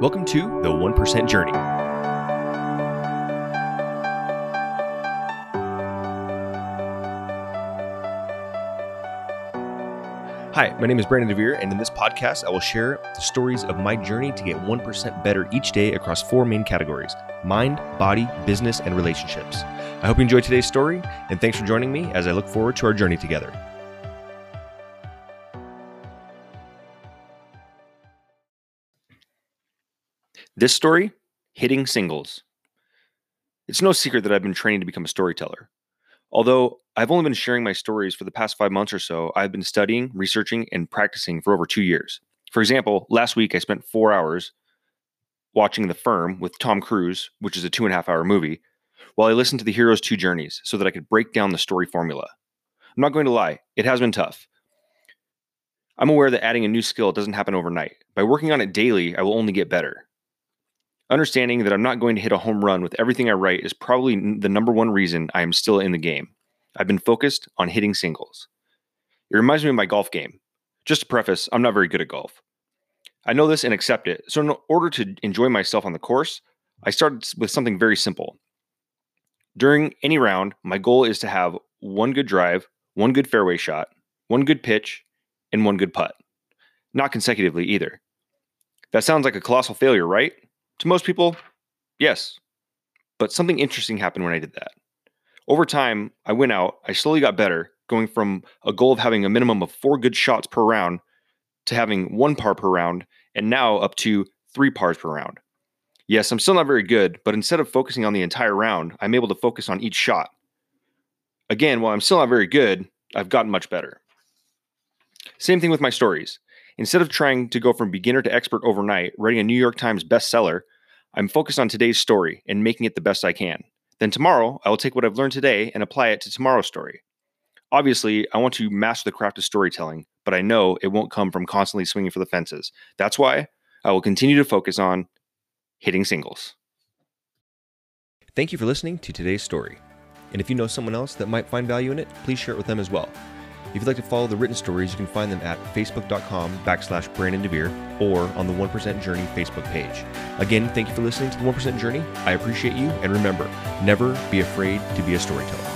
Welcome to the 1% Journey. Hi, my name is Brandon DeVere, and in this podcast, I will share the stories of my journey to get 1% better each day across four main categories mind, body, business, and relationships. I hope you enjoyed today's story, and thanks for joining me as I look forward to our journey together. This story hitting singles. It's no secret that I've been training to become a storyteller. Although I've only been sharing my stories for the past five months or so, I've been studying, researching, and practicing for over two years. For example, last week I spent four hours watching The Firm with Tom Cruise, which is a two and a half hour movie, while I listened to the hero's two journeys so that I could break down the story formula. I'm not going to lie, it has been tough. I'm aware that adding a new skill doesn't happen overnight. By working on it daily, I will only get better. Understanding that I'm not going to hit a home run with everything I write is probably the number one reason I am still in the game. I've been focused on hitting singles. It reminds me of my golf game. Just to preface, I'm not very good at golf. I know this and accept it. So, in order to enjoy myself on the course, I started with something very simple. During any round, my goal is to have one good drive, one good fairway shot, one good pitch, and one good putt. Not consecutively either. That sounds like a colossal failure, right? To most people, yes. But something interesting happened when I did that. Over time, I went out, I slowly got better, going from a goal of having a minimum of four good shots per round to having one par per round, and now up to three pars per round. Yes, I'm still not very good, but instead of focusing on the entire round, I'm able to focus on each shot. Again, while I'm still not very good, I've gotten much better. Same thing with my stories. Instead of trying to go from beginner to expert overnight, writing a New York Times bestseller, I'm focused on today's story and making it the best I can. Then tomorrow, I will take what I've learned today and apply it to tomorrow's story. Obviously, I want to master the craft of storytelling, but I know it won't come from constantly swinging for the fences. That's why I will continue to focus on hitting singles. Thank you for listening to today's story. And if you know someone else that might find value in it, please share it with them as well. If you'd like to follow the written stories, you can find them at facebook.com backslash Brandon DeVere or on the 1% Journey Facebook page. Again, thank you for listening to the 1% Journey. I appreciate you, and remember, never be afraid to be a storyteller.